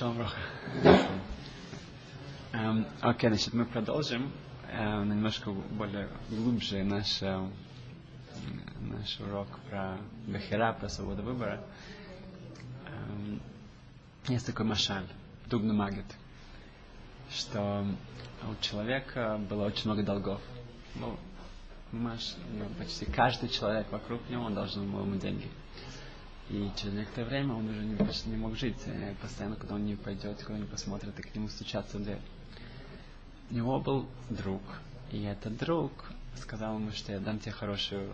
Шалом Эм, Окей, значит, мы продолжим э, немножко более глубже наш, наш урок про Бехера, про свободу выбора. Есть такой машаль, Дубна Магет, что у человека было очень много долгов. Ну, маш, почти каждый человек вокруг него, он должен был ему деньги. И через некоторое время он уже не, почти не мог жить. И постоянно, когда он не пойдет, куда не посмотрит, и к нему стучаться в дверь. У него был друг. И этот друг сказал ему, что я дам тебе хорошую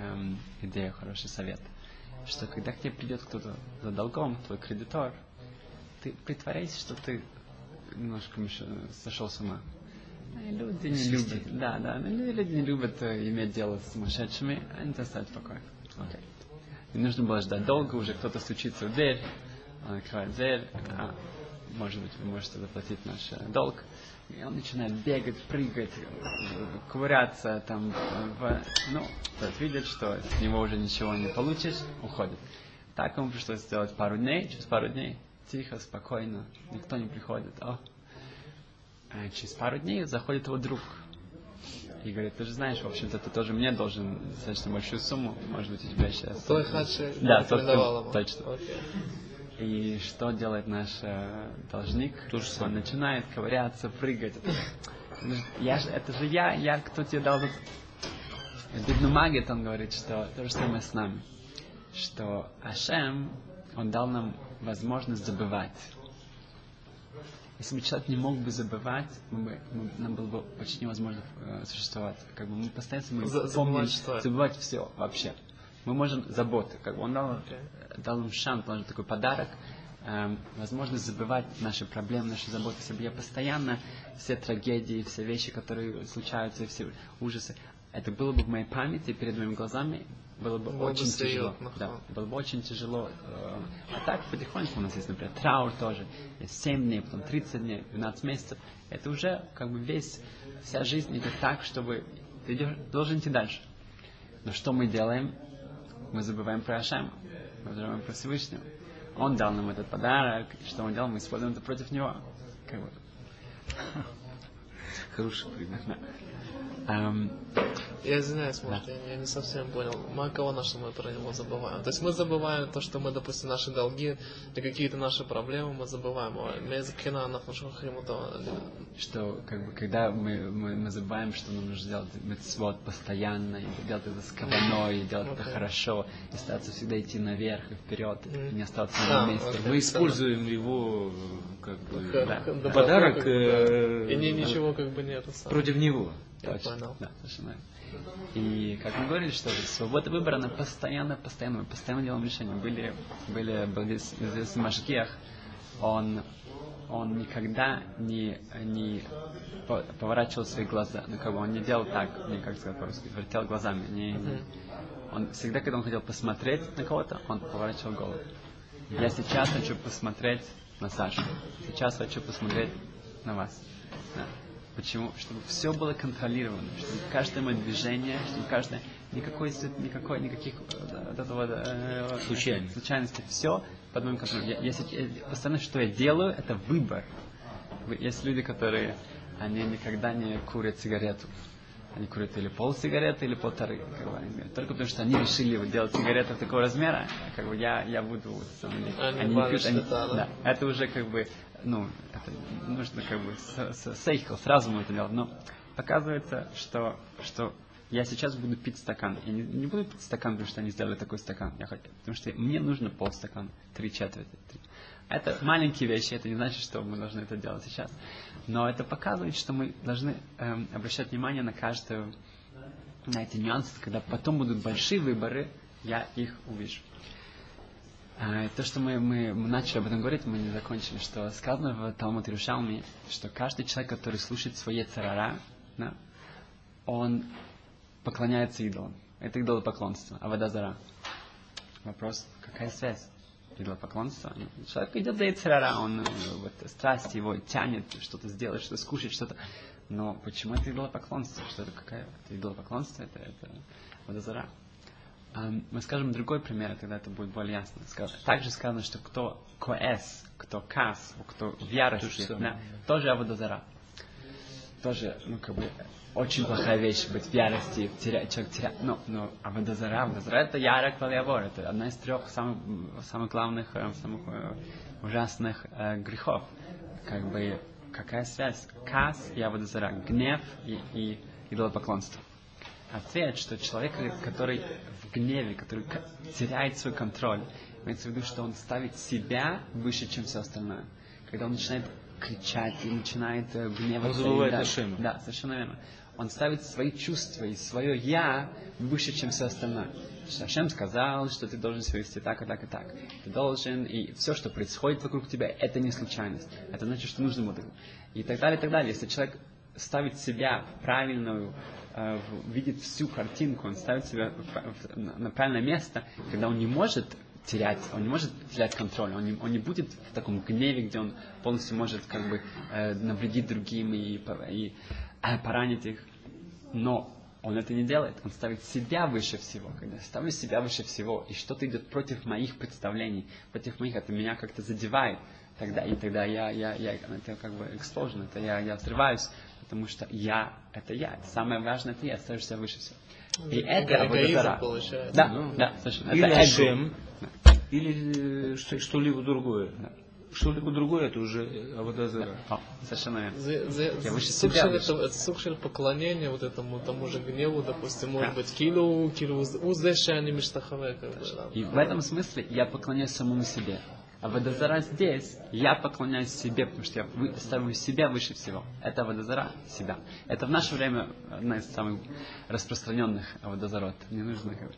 эм, идею, хороший совет. Что когда к тебе придет кто-то за долгом, твой кредитор, ты притворяйся, что ты немножко сошел с ума. Люди не любят, да, да, люди не любят э, иметь дело с сумасшедшими, они тебя оставят в покое. Okay. Не нужно было ждать долго, уже кто-то стучится в дверь, он открывает дверь, а, может быть, вы можете заплатить наш э, долг. И он начинает бегать, прыгать, ковыряться, там, в, ну, тот видит, что с него уже ничего не получишь, уходит. Так ему пришлось сделать пару дней, через пару дней, тихо, спокойно, никто не приходит. О. А через пару дней заходит его друг, и говорит, ты же знаешь, в общем-то, ты тоже мне должен достаточно большую сумму, может быть, у тебя сейчас... Той Хадши да, тот, ему. Точно. Okay. И что делает наш э, должник? То же Он начинает ковыряться, прыгать. Я, это же я, я, кто тебе дал этот... Бедный Магит, он говорит, что то же самое с нами. Что Ашем, он дал нам возможность забывать. Если бы человек не мог бы забывать, мы бы, мы, нам было бы почти невозможно э, существовать. Как бы мы постоянно мы За, помним, забывать, забывать все вообще. Мы можем заботы. Как бы он дал, okay. дал нам шанс, дал такой подарок, э, возможность забывать наши проблемы, наши заботы. Если бы я постоянно все трагедии, все вещи, которые случаются, все ужасы, это было бы в моей памяти, перед моими глазами, было бы было очень бы тяжело. Да, было бы очень тяжело. Э, а так потихоньку у нас есть, например, траур тоже. Есть 7 дней, потом 30 дней, 12 месяцев. Это уже как бы весь, вся жизнь идет так, чтобы ты идешь, должен идти дальше. Но что мы делаем? Мы забываем про Ашема. Мы забываем про Всевышнего. Он дал нам этот подарок. И что он делал? Мы используем это против него. Как бы. Хороший пример. Um, я извиняюсь, может, да. я, я не совсем понял. Мы кого что мы про него забываем? То есть мы забываем то, что мы, допустим, наши долги или какие-то наши проблемы мы забываем. Что как бы когда мы, мы, мы забываем, что нам нужно делать мецвод постоянно, и делать это с каваной, и делать okay. это хорошо, и стараться всегда идти наверх и вперед, mm-hmm. и не оставаться на а, месте. Okay. Мы используем его как бы как, да. да, подарок. Как, э, и не, ничего как бы нет. Против него. Я Точно. понял. Да, совершенно и как мы говорили, что свобода выбора, она постоянно, постоянно, мы постоянно делаем решения. Были, были, был известный Машгех, он, он никогда не, не поворачивал свои глаза, ну как бы он не делал так, не как сказать по-русски, вертел глазами. Не, не. Он всегда, когда он хотел посмотреть на кого-то, он поворачивал голову. Я сейчас хочу посмотреть на Сашу. Сейчас хочу посмотреть на вас. Да. Почему? Чтобы все было контролировано, чтобы каждое мое движение, чтобы каждое никакой никакой никаких э, вот этого э, случайности. случайности, все под моим контролем. Я, если постоянно что я делаю, это выбор. Есть люди, которые они никогда не курят сигарету. Они курят или пол сигареты, или полторы. Как бы, только потому что они решили вот, делать сигареты такого размера, как бы я, я буду вот, они, они не пьют, они, да. Это уже как бы ну, это нужно как бы с, с, с сразу мы это делать. Но оказывается, что, что я сейчас буду пить стакан. Я не, не буду пить стакан, потому что они сделали такой стакан. Я хочу, потому что мне нужно полстакана, три четверти. Три. Это маленькие вещи, это не значит, что мы должны это делать сейчас. Но это показывает, что мы должны эм, обращать внимание на каждую, на эти нюансы, когда потом будут большие выборы, я их увижу. А, то, что мы, мы, мы начали об этом говорить, мы не закончили, что сказано в Талмуд Иерушалме, что каждый человек, который слушает свои царара, да, он поклоняется идолам. Это идолопоклонство, а вода зара. Вопрос, какая связь? Идолопоклонство. Человек идет за царара, он вот, страсть его тянет что-то сделать, что-то скушать, что-то. Но почему это идолопоклонство? Что это какая? Это идолопоклонство, это, это водозара. Ам, Мы скажем другой пример, тогда это будет более ясно. Также сказано, что кто коэс, кто кас, кто в То ярости, самое, да, тоже аводозара. Тоже, ну, как бы, очень плохая вещь быть в ярости, терять, человек теряет. Но, но аводозара, аводозара это яра клавиавор, это одна из трех самых, самых главных, э, самых э, ужасных э, грехов. Как бы, какая связь? Кас и аводозара, гнев и, и идолопоклонство. Ответ, что человек, который в гневе, который теряет свой контроль, имеется в виду, что он ставит себя выше, чем все остальное. Когда он начинает кричать и начинает э, гневаться. Он забывает да, Ашема. Да, совершенно верно. Он ставит свои чувства и свое «я» выше, чем все остальное. Что Ашем сказал, что ты должен себя вести так и так и так. Ты должен, и все, что происходит вокруг тебя, это не случайность. Это значит, что нужно это. И так далее, и так далее. Если человек ставит себя в правильную, видит всю картинку, он ставит себя на правильное место, когда он не может терять, он не может терять контроль, он не, он не будет в таком гневе, где он полностью может как бы э, навредить другим и, и э, поранить их. Но он это не делает, он ставит себя выше всего. Когда я ставлю себя выше всего, и что-то идет против моих представлений, против моих, это меня как-то задевает, тогда, и тогда я, я, я, это как бы explosion, это я, я взрываюсь, потому что я – это я. Самое важное – это я, остаешься выше всего. Ну, И это Абудатара. получается. Да, ну, да, совершенно. Или это Ашем, да. или э, что-либо другое. Да. Что-либо другое, это уже э, Абудазара. Да. Совершенно верно. За, за, я выше себя. Это, сукшель поклонение вот этому тому же гневу, допустим, может да. быть, килу, килу, уздешани миштахаве. И в этом смысле я поклоняюсь самому себе. А водозара здесь, я поклоняюсь себе, потому что я ставлю себя выше всего. Это водозара себя. Это в наше время одна из самых распространенных водозарот. Не нужно бы.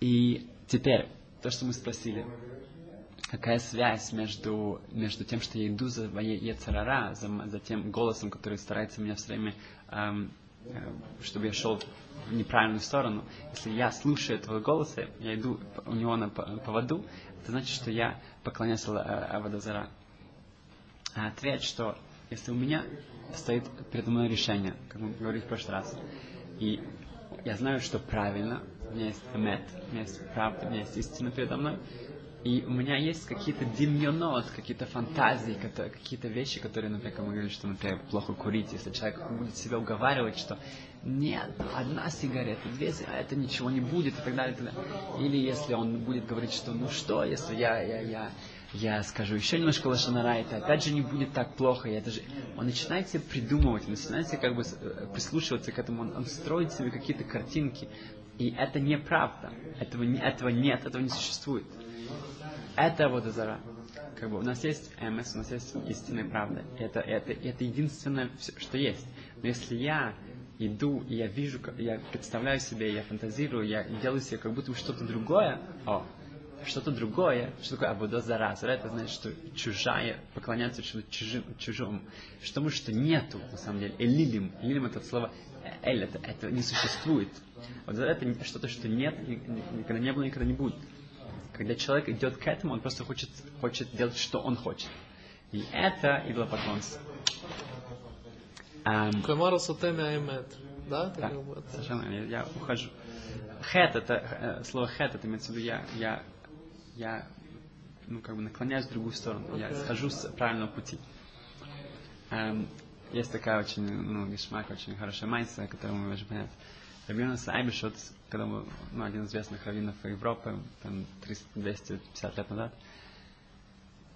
И теперь, то, что мы спросили, какая связь между, между тем, что я иду за моей Ецарара, за, за тем голосом, который старается меня все время, эм, чтобы я шел в неправильную сторону. Если я слушаю этого голоса, я иду у него на поводу, это значит, что я поклоняюсь э, Авадазара. А ответ, что если у меня стоит передо мной решение, как мы говорили в прошлый раз, и я знаю, что правильно, у меня есть эмет, у меня есть правда, у меня есть истина передо мной, и у меня есть какие-то демьонот, какие-то фантазии, какие-то вещи, которые, например, как мы говорили, что, например, плохо курить, если человек будет себя уговаривать, что нет, одна сигарета, две сигареты, это ничего не будет, и так далее, и так далее. Или если он будет говорить, что ну что, если я, я, я, я скажу еще немножко лошанара, это опять же не будет так плохо, это же... Он начинает себе придумывать, начинает себе как бы э, прислушиваться к этому, он, он строит себе какие-то картинки, и это неправда, этого, этого нет, этого не существует. Это вот зара. Как бы у нас есть МС, у нас есть истинная правда. Это, это, это единственное, всё, что есть. Но если я иду, и я вижу, я представляю себе, я фантазирую, я делаю себе как будто бы что-то другое, о, что-то другое, что такое Абуда Зара? Зара это значит, что чужая, поклоняться чужим, чужому. Что мы, что нету, на самом деле. Элилим, элилим это слово, эль, это, это не существует. Вот это что-то, что нет, ни- ни- никогда не было, никогда не будет. Когда человек идет к этому, он просто хочет, хочет делать, что он хочет. И это идолопоклонство. Um, эм, да? да вот. совершенно, я, я ухожу. Хет, это, э, слово хет, это имеется в виду, я, я, я ну, как бы наклоняюсь в другую сторону, okay. я схожу с правильного пути. Um, есть такая очень, ну, гешмак, очень хорошая майса, которую мы можем понять. Рабинус Айбишот, когда был ну, один из известных раввинов Европы, там 300, 250 лет назад,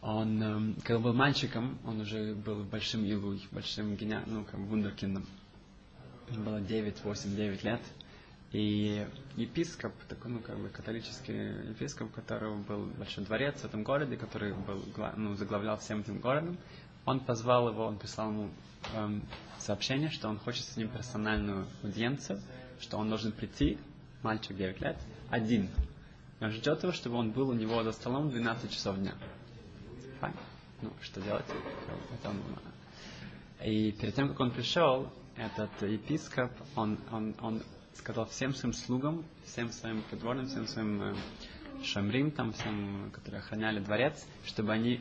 он, эм, когда был мальчиком, он уже был большим илуй, большим геня, ну, как вундеркиндом. Ему было 9, 8, 9 лет. И епископ, такой, ну, как бы католический епископ, у которого был большой дворец в этом городе, который был, ну, заглавлял всем этим городом, он позвал его, он писал ему эм, сообщение, что он хочет с ним персональную аудиенцию, что он должен прийти, мальчик 9 лет, один. Он ждет его, чтобы он был у него за столом 12 часов дня. Файн. Ну, что делать? Он, и перед тем, как он пришел, этот епископ, он, он, он сказал всем своим слугам, всем своим придворным, всем своим э, шамрим, там, всем, которые охраняли дворец, чтобы они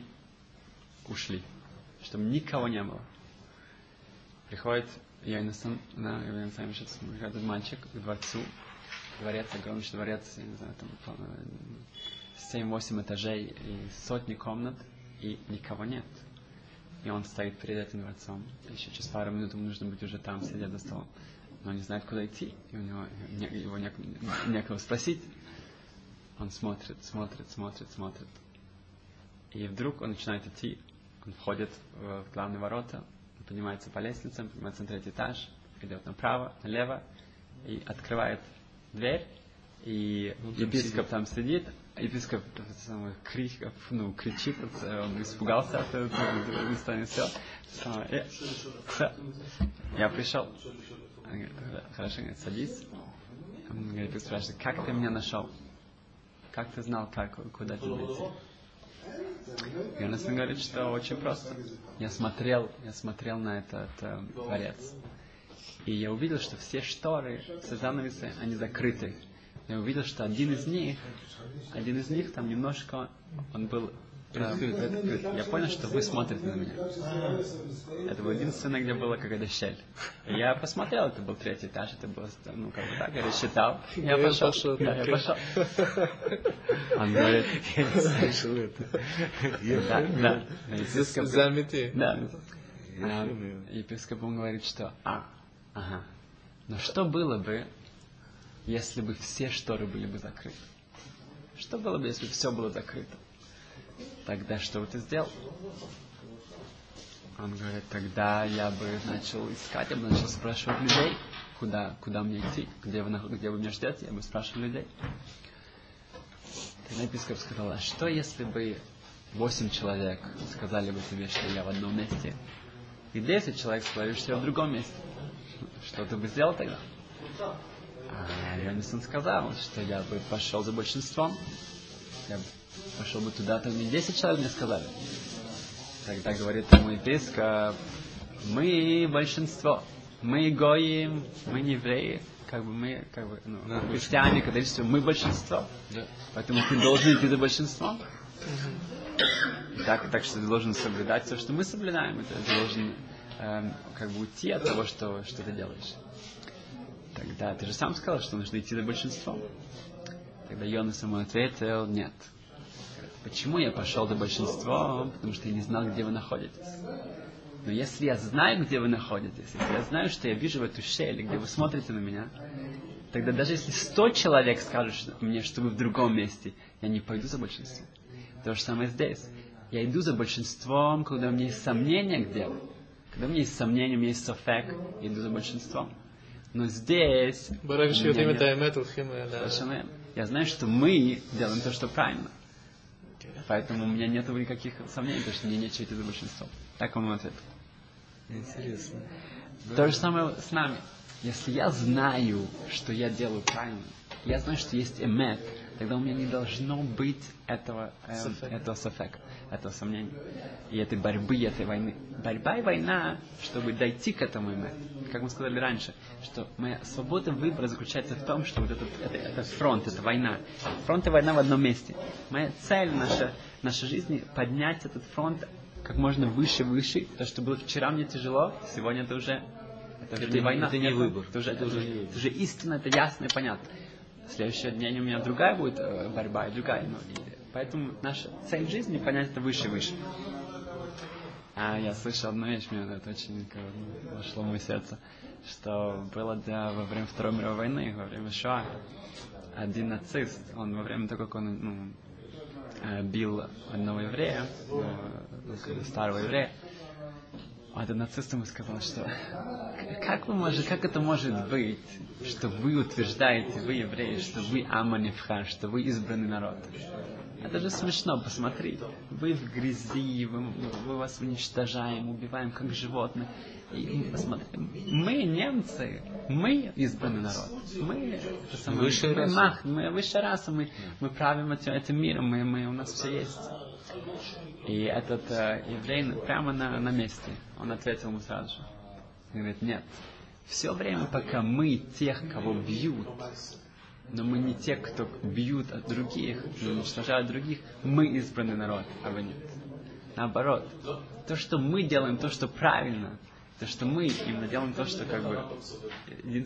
ушли, чтобы никого не было. Приходит Йонасан, да, Йонасан, этот мальчик к дворцу, дворец, огромный дворец, я не знаю, там 7-8 этажей и сотни комнат, и никого нет. И он стоит перед этим дворцом. Еще через пару минут ему нужно быть уже там, сидя за столом. Но он не знает, куда идти, и у него не, его не, некого спросить. Он смотрит, смотрит, смотрит, смотрит. И вдруг он начинает идти, он входит в, главные ворота, поднимается по лестницам, поднимается на третий этаж, идет направо, налево, и открывает дверь, и Он там епископ там сидит, епископ самый, крик, ну, кричит, он испугался от этого, не все. Самое, э. Я пришел. Он говорит, Хорошо, говорит, садись. Он говорит, спрашивает, как ты меня нашел? Как ты знал, как, куда тебе идти? И он говорит, что очень просто. Я смотрел, я смотрел на этот э, дворец. И я увидел, что все шторы, все занавесы, они закрыты. Я увидел, что один из них, один из них там немножко, он был. Я понял, что вы смотрите на меня. Это было единственное, где была какая-то щель. Я посмотрел, это был третий этаж, это было, ну, как бы так, я рассчитал. Я Я пошел. пошел, Да, я пошел. Он говорит, Я не слышал это. да, да. Епископ- Замети. Да. А. Епископ он говорит, что а, ага. Но что было бы, если бы все шторы были бы закрыты? Что было бы, если бы все было закрыто? Тогда что бы ты сделал? Он говорит, тогда я бы начал искать, я бы начал спрашивать людей, куда, куда мне идти, где вы, где вы меня ждете, я бы спрашивал людей. Тогда епископ сказал, а что если бы восемь человек сказали бы тебе, что я в одном месте, и 10 человек сказали, что я в другом месте. Что ты бы сделал тогда? А Йонисон сказал, что я бы пошел за большинством. Я бы пошел бы туда, там мне 10 человек мне сказали. Тогда говорит ему епископ, мы большинство, мы гои, мы не евреи, как бы мы, как бы, ну, Да, христиане, католичество, мы большинство. Поэтому ты должен идти за большинством. И так, так что ты должен соблюдать то, что мы соблюдаем. Это ты должен эм, как бы уйти от того, что, что ты делаешь. Тогда ты же сам сказал, что нужно идти за большинством. Тогда Йонас ему ответил, нет. Почему я пошел за большинством? Потому что я не знал, где вы находитесь. Но если я знаю, где вы находитесь, если я знаю, что я вижу в эту щель, где вы смотрите на меня, тогда даже если сто человек скажут мне, что вы в другом месте, я не пойду за большинством. То же самое здесь. Я иду за большинством, когда у меня есть сомнения где вы. Когда у меня есть сомнения, у меня есть софек, я иду за большинством. Но здесь... Нет-. Я знаю, что мы делаем то, что правильно. Поэтому у меня нет никаких сомнений, потому что мне нечего идти за большинством. Так он ему ответил. Интересно. То же самое с нами. Если я знаю, что я делаю правильно, я знаю, что есть эмет, тогда у меня не должно быть этого, Сафек. этого сафека, этого сомнения. И этой борьбы, и этой войны. Борьба и война, чтобы дойти к этому эмет. Как мы сказали раньше, что моя свобода выбора заключается в том, что вот этот, это, это фронт, это война. Фронт и война в одном месте. Моя цель, наша, наша жизнь, поднять этот фронт как можно выше, выше. То, что было вчера мне тяжело, сегодня это уже это, Это не не- война. это не выбор. Это уже, Это это уже не это уже истина, это ясно и понятно. Следующий день у меня другая будет э, борьба, и другая. Ну, и поэтому наша цель жизни понять это выше и выше. А я слышал одну вещь, мне это очень ну, вошло в мое сердце, что было да, во время Второй мировой войны, во время Шоа, один нацист, он во время того, как он ну, э, бил одного еврея, э, ну, старого еврея, а этот нацист ему сказал, что как, вы можете, как это может быть, что вы утверждаете, вы евреи, что вы Аманевха, что вы избранный народ? Это же смешно, посмотри. Вы в грязи, вы, мы вас уничтожаем, убиваем как животных. И посмотри, мы немцы, мы избранный народ. Мы, самое, Высшая мы раса. мах, мы высшая раса, мы, мы правим этим, этим миром, мы, мы, у нас все есть. И этот э, еврей прямо на, на месте, он ответил ему сразу же. Он говорит, нет, все время, пока мы тех, кого бьют, но мы не те, кто бьют от других, уничтожают других, мы избранный народ, а вы нет. Наоборот, то, что мы делаем, то, что правильно, То, что мы именно делаем то, что как бы,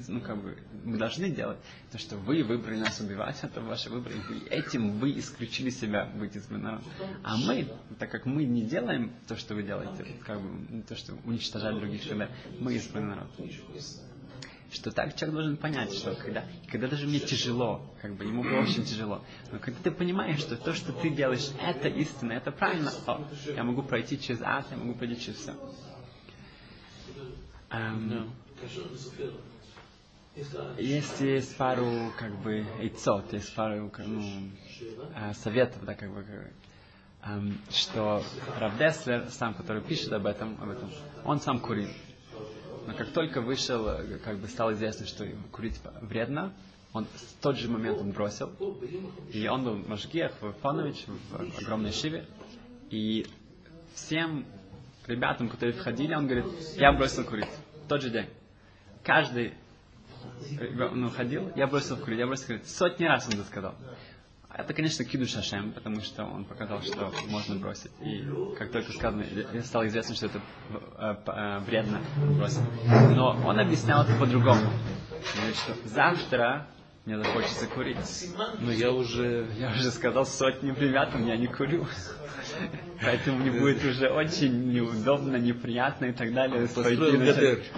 ну, как бы, мы должны делать, то, что вы выбрали нас убивать, это ваше выбор, и этим вы исключили себя быть из народа. А мы, так как мы не делаем то, что вы делаете, как бы, то, что уничтожать других, тогда мы избранный народ что так человек должен понять, что когда, когда даже мне тяжело, как бы ему было очень тяжело, но когда ты понимаешь, что то, что ты делаешь, это истина, это правильно, о, я могу пройти через ад, я могу пройти через все. Эм, есть, есть пару, как бы, яйцот, есть пару, как, ну, э, советов, да, как бы, эм, что Равдеслер, сам, который пишет об этом, об этом, он сам курил. Но как только вышел, как бы стало известно, что курить вредно, он в тот же момент он бросил. И он был Машгех, Фанович, в огромной шиве. И всем ребятам, которые входили, он говорит, я бросил курить. Тот же день. Каждый ну, ходил, я бросил курить, я бросил курить. Сотни раз он это сказал. Это, конечно, киду шашем, потому что он показал, что можно бросить. И как только сказано, стало известно, что это э, э, вредно бросить. Но он объяснял это по-другому. Говорит, что завтра мне захочется курить. Но я уже, я уже сказал сотни ребятам, я не курю. Поэтому мне будет уже очень неудобно, неприятно и так далее.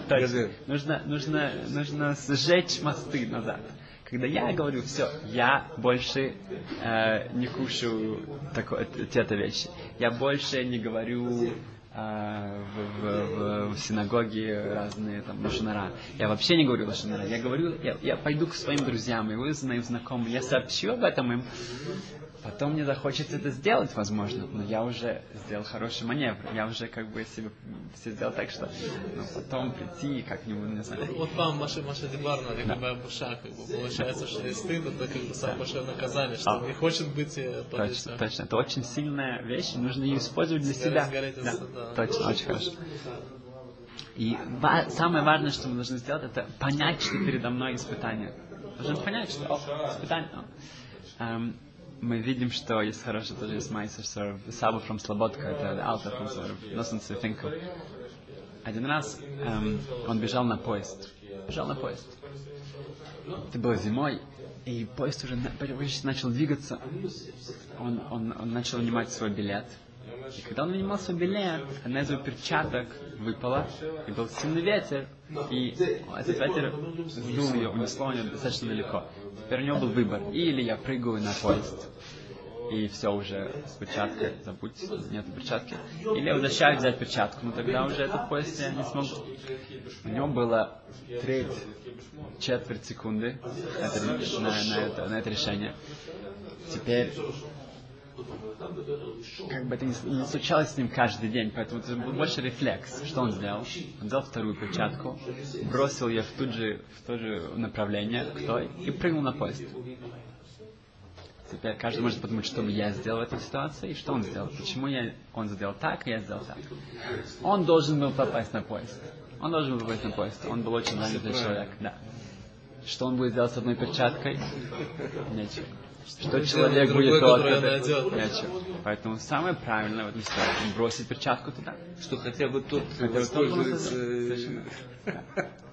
Точно. Нужно, нужно, нужно сжечь мосты назад. Когда я говорю, все, я больше э, не кушаю такое, те-то вещи. Я больше не говорю в, в, в синагоге разные там лошонара. Я вообще не говорю лошонара. Я говорю, я, я пойду к своим друзьям, и вы моим знакомым, я сообщу об этом им. Потом мне захочется это сделать, возможно, но я уже сделал хороший маневр. Я уже как бы себе все сделал так, что ну, потом прийти как-нибудь, не знаю. Вот вам Маша, Маша Дебарна, Лихабая Буша, как бы получается, что есть стыд, это как бы самое большое наказание, что а. не хочет быть э, Точно, точно. Это очень сильная вещь, нужно ее использовать для себя. Да. Точно, очень хорошо. И ва- самое важное, что мы должны сделать, это понять, что передо мной испытание. Должен понять, что о, испытание. Эм, мы видим, что есть хороший тоже есть майсер, of, Саба from Слободка, это Алта from of, Носенцы Финкл. Один раз эм, он бежал на поезд. Бежал на поезд. Это было зимой, и поезд уже начал двигаться. Он, он, он начал вынимать свой билет. И когда он вынимал свой билет, одна из его перчаток выпала, и был сильный ветер, и этот ветер сдул ее, унесло ее достаточно далеко. Теперь у него был выбор. Или я прыгаю на поезд, и все уже с перчаткой, забудь, нет перчатки. Или я возвращаюсь взять перчатку, но тогда уже этот поезд я не смогу. У него было треть, четверть секунды на, на, на, это, на это решение. Теперь как бы это не, не случалось с ним каждый день, поэтому это был больше рефлекс. Что он сделал? Он взял вторую перчатку, бросил ее в, тут же, в то же направление к той и прыгнул на поезд. Теперь каждый может подумать, что я сделал в этой ситуации, и что он сделал. Почему я, он сделал так, и я сделал так. Он должен был попасть на поезд. Он должен был попасть на поезд. Он был очень занятый человек, да. Что он будет делать с одной перчаткой? Нечего. Что человек будет то Поэтому самое правильное в этом ситуации бросить перчатку туда. Что хотя бы тот воспользуется...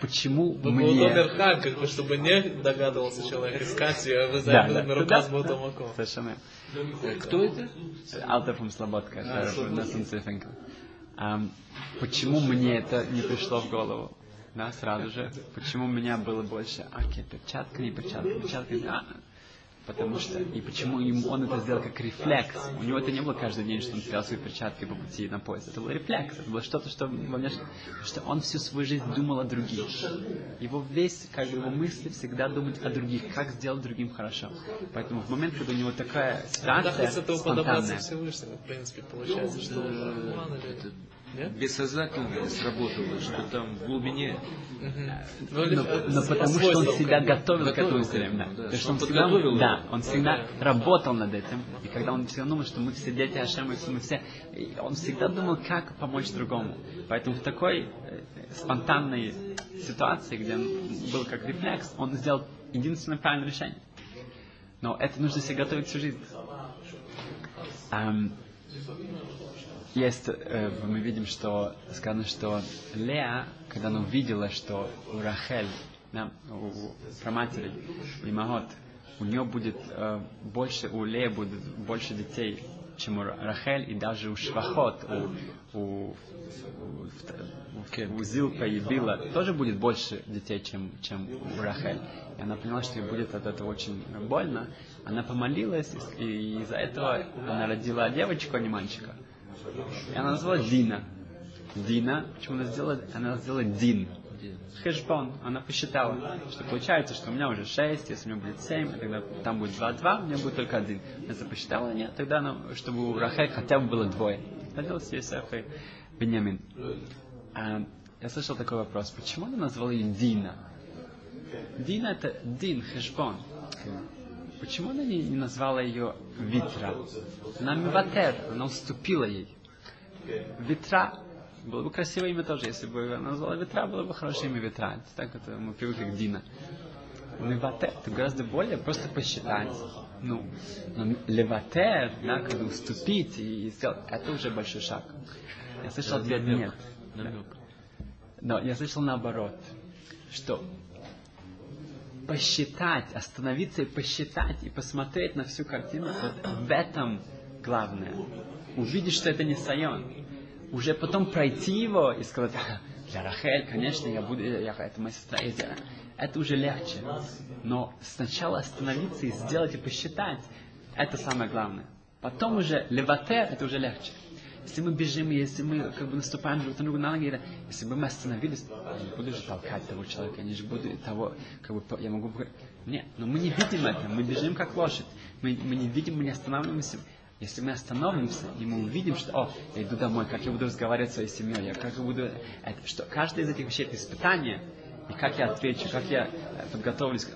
Почему Вы мне... Хан, как бы, чтобы не догадывался человек искать ее, вы за да, да. рукав был домаком. Совершенно. Кто это? Алтер Слободка, на Сунцефенко. Почему мне это не пришло в голову? Да, сразу же. Почему у меня было больше, окей, перчатка, не перчатка, перчатка, а, Потому что, и почему ему он это сделал как рефлекс. У него это не было каждый день, что он терял свои перчатки по пути на поезд. Это был рефлекс. Это было что-то, что во мне... что он всю свою жизнь думал о других. Его весь, как бы его мысли всегда думать о других, как сделать другим хорошо. Поэтому в момент, когда у него такая ситуация спонтанная... В принципе, получается, что нет? бессознательно сработало, что там в глубине. Но, но, но потому что он всегда готовил, готовил к этому все время. Да. Да. То, что он всегда, да, он всегда работал над этим. И когда он всегда думал, что мы все дети Ашема, мы все, он всегда думал, как помочь другому. Поэтому в такой э, спонтанной ситуации, где он был как рефлекс, он сделал единственное правильное решение. Но это нужно себе готовить всю жизнь. Um, есть, э, мы видим, что сказано, что Леа, когда она увидела, что у Рахель, да, у, у праматери, и Магот, у нее будет э, больше, у Лея будет больше детей, чем у Рахель, и даже у Швахот, у, у, у, у Зилпа и Била тоже будет больше детей, чем, чем у Рахель. И она поняла, что ей будет от этого очень больно. Она помолилась, и из-за этого она родила девочку, а не мальчика. И она назвала Дина. Дина, почему она сделала? Она сделала Дин. Хэшбон, она посчитала, что получается, что у меня уже 6, если у меня будет 7, тогда там будет 2-2, у меня будет только один. Если посчитала, нет, тогда она, чтобы у Рахель хотя бы было двое. Родился Исаф и Беньямин. А, я слышал такой вопрос, почему она назвала ее Дина? Дина это Дин, Хэшбон. Почему она не, не назвала ее Витра? Она Миватер, она уступила ей. Витра было бы красивое имя тоже, если бы она назвала Ветра, было бы хорошее имя Ветра. Так это мы привыкли к Дина. Леватер, это гораздо более просто посчитать. Ну, но леватер, да, когда уступить и сделать, это уже большой шаг. Я слышал ответ нет. Но я слышал наоборот, что посчитать, остановиться и посчитать, и посмотреть на всю картину, вот в этом главное. Увидеть, что это не Сайон уже потом пройти его и сказать, для Рахель, конечно, я буду, я, это моя сестра, я это уже легче. Но сначала остановиться и сделать и посчитать, это самое главное. Потом уже левате, это уже легче. Если мы бежим, если мы как бы наступаем друг на друга на ноги, если бы мы остановились, я не буду же толкать того человека, я не же буду того, как бы, я могу... Нет, но мы не видим это, мы бежим как лошадь. Мы, мы не видим, мы не останавливаемся. Если мы остановимся, и мы увидим, что, о, я иду домой, как я буду разговаривать со своей семьей, я как я буду... Это, что каждое из этих вещей это испытание, и как я отвечу, как я э, подготовлюсь,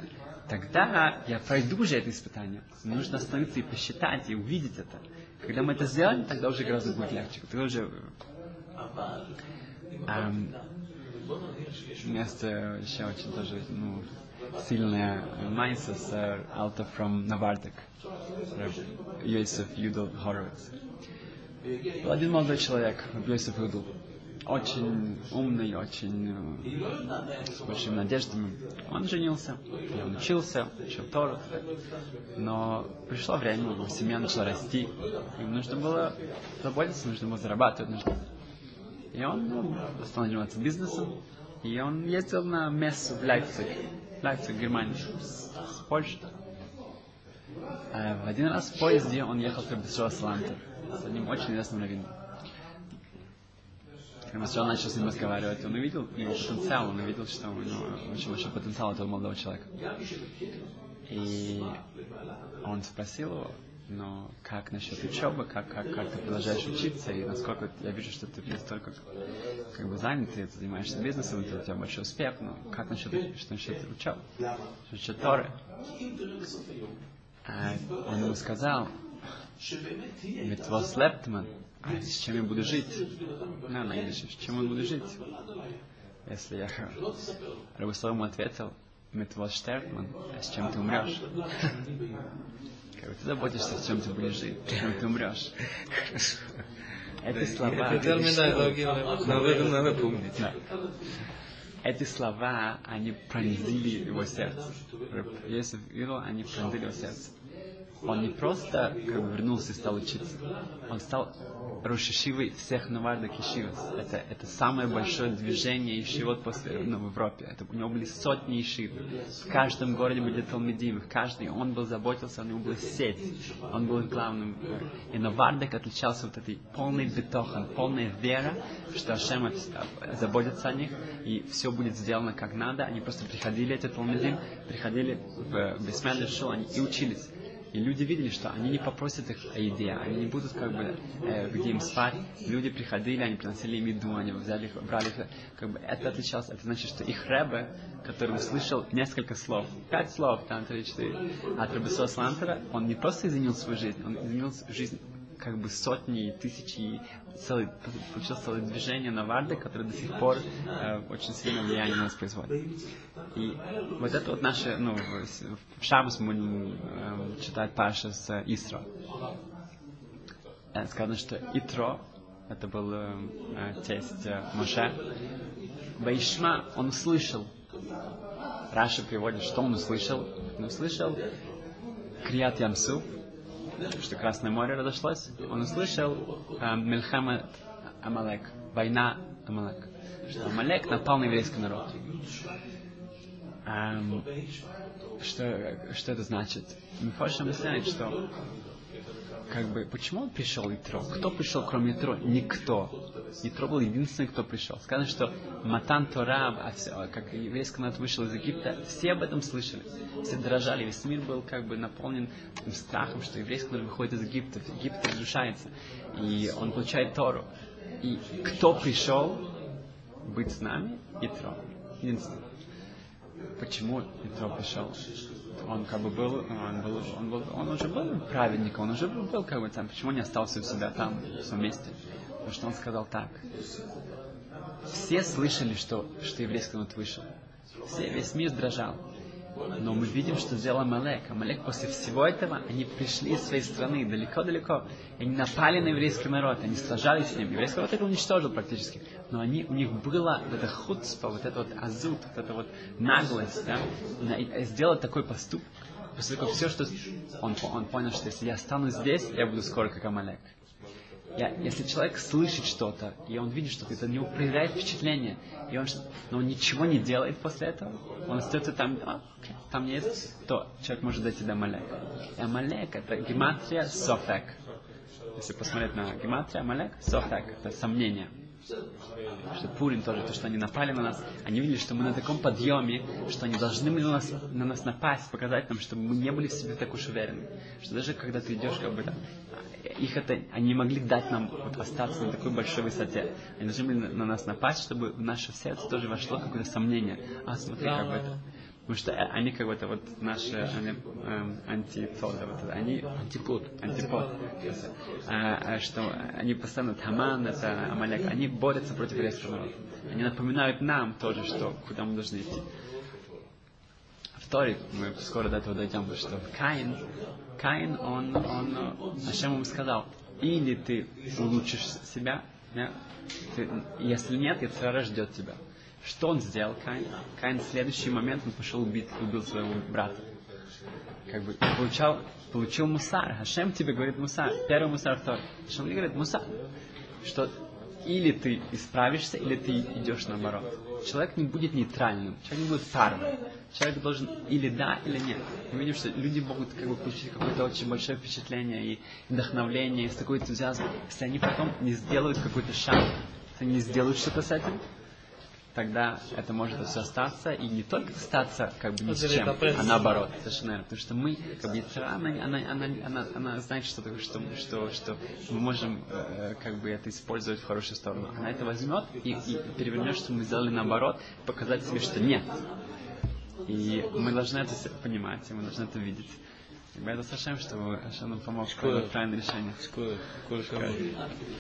тогда я пройду уже это испытание. Нужно остановиться и посчитать, и увидеть это. Когда мы это сделаем, тогда уже гораздо будет легче. Тогда уже... Эм, место еще очень тоже, ну, сильная майса с Alta from Навардек. Йосиф Юдл Хоровиц. Был один молодой человек, Йосиф Юдл. Очень умный, очень с большими надеждами. Он женился, он учился, учил Тору. Но пришло время, его семья начала расти. Ему нужно было заботиться, нужно было зарабатывать. Нужно... И он ну, стал заниматься бизнесом. И он ездил на мессу в Лейпциг, Лейпциг, Германия, с Польши. А в один раз в поезде он ехал к Рабисуа Салантер с одним очень известным раввином. Когда Масрал начал с ним разговаривать, он увидел его потенциал, он увидел, что у него очень большой потенциал этого молодого человека. И он спросил его, но как насчет учебы, как, как, как ты продолжаешь учиться, и насколько я вижу, что ты настолько как бы занят, ты занимаешься бизнесом, у тебя большой успех, но как насчет, что насчет учебы, что насчет Торы? А он ему сказал, ведь лептман, а с чем я буду жить? На, на с чем я буду жить? Если я Рабислав ему ответил, Метвос Штертман, а с чем ты умрешь? Как ты заботишься, с чем ты будешь жить, с чем ты умрешь. Это слова. Это терминология, надо помнить. Эти слова, они пронзили его сердце. Если Ило, они пронзили его сердце он не просто как бы вернулся и стал учиться, он стал Рошишивой всех Наварда Кишивас. Это, это самое большое движение ишивот после, ну, в Европе. Это, у него были сотни ишив. В каждом городе были Талмедим. Каждый он был заботился, у него была сеть. Он был главным. И Навардак отличался вот этой полной бетохан, полной вера, что Ашем заботится о них, и все будет сделано как надо. Они просто приходили, эти Талмедим, приходили в Бесмен Шул, они и учились. И люди видели, что они не попросят их о еде, они не будут как бы э, где им спать. Люди приходили, они приносили им еду, они взяли брали их. Как бы это отличалось. Это значит, что их Рэбе, который услышал несколько слов, пять слов, там три, четыре, от Рабисо Слантера, он не просто изменил свою жизнь, он изменил жизнь как бы сотни, тысячи, целый, получилось целое движение на Варде, которое до сих пор э, очень сильное влияние на нас производит. И вот это вот наше, ну, в, в мы будем э, читать Паша с Исро. Э, сказано, что Итро это был э, э, тесть э, Моше. Ваишма, он услышал. Раша приводит, что он услышал. Он услышал Крият Ямсу, что Красное море разошлось. Он услышал э, Мельхама Амалек, война Амалек. Что Амалек напал на еврейский народ. Эм, что, что это значит? Мифош объясняет, что как бы, почему он пришел Итро? Кто пришел, кроме Итро? Никто. Итро был единственный, кто пришел. Сказано, что Матан Тора, а все, как еврейский народ вышел из Египта, все об этом слышали. Все дрожали, весь мир был как бы наполнен страхом, что еврейский народ выходит из Египта, Египет разрушается, и он получает Тору. И кто пришел быть с нами? Итро. Единственный. Почему Итро пришел? Он как бы был, он, был, он, был, он уже был праведником, он уже был как бы там, почему не остался у себя там, в своем месте? Потому что он сказал так. Все слышали, что, что еврейский народ вышел. Все, весь мир дрожал. Но мы видим, что сделал Амалек. Амалек после всего этого, они пришли из своей страны далеко-далеко. Они напали на еврейский народ, они сражались с ним. Еврейский народ их уничтожил практически. Но они, у них было вот это худство, вот это вот азут, вот это вот наглость, да, сделать такой поступок. Того, все, что он, он понял, что если я останусь здесь, я буду скоро как Амалек. Я, если человек слышит что-то, и он видит что-то, это у него проявляет впечатление, и он, но он ничего не делает после этого, он остается там, а, там нет, то человек может дойти до Амалека. И Амалек это гематрия софек. Если посмотреть на гематрия, Амалек, софек, это сомнение. Что Пурин тоже, то, что они напали на нас, они видели, что мы на таком подъеме, что они должны на нас, на нас напасть, показать нам, чтобы мы не были в себе так уж уверены. Что даже когда ты идешь, как бы там, их это, они могли дать нам вот, остаться на такой большой высоте. Они должны были на нас напасть, чтобы в наше сердце тоже вошло какое-то сомнение. А, смотри, как бы это. Потому что они как бы вот наши они, эм, антиподы, вот, они антипод, антипод. Что они постоянно Таман, это Амалек, они борются против еврейского народа. Они напоминают нам тоже, что куда мы должны идти. Вторик, мы скоро до этого дойдем, что Каин, Каин, он, он, Ашем ему сказал, или ты улучшишь себя, да, ты, если нет, Яцера ждет тебя. Что он сделал, Каин? Каин в следующий момент он пошел убить, убил своего брата. Как бы получал, получил мусар. Хашем тебе говорит мусар. Первый мусар, второй. Хашем говорит мусар. Что или ты исправишься, или ты идешь наоборот. Человек не будет нейтральным, человек не будет парным. Человек должен или да, или нет. Мы видим, что люди могут как бы получить какое-то очень большое впечатление и вдохновление, и такой энтузиазм, если они потом не сделают какой-то шаг, если они не сделают что-то с этим, тогда это может все остаться, и не только остаться как бы ни с чем, а наоборот, совершенно верно. Потому что мы, как бы, она, она, она, она, она знает, что, что, что, что мы можем э, как бы это использовать в хорошую сторону. Она это возьмет и, и перевернет, что мы сделали наоборот, показать себе, что нет. И мы должны это понимать, и мы должны это видеть. И это Сашем, чтобы Ашем нам помог принять правильное решение.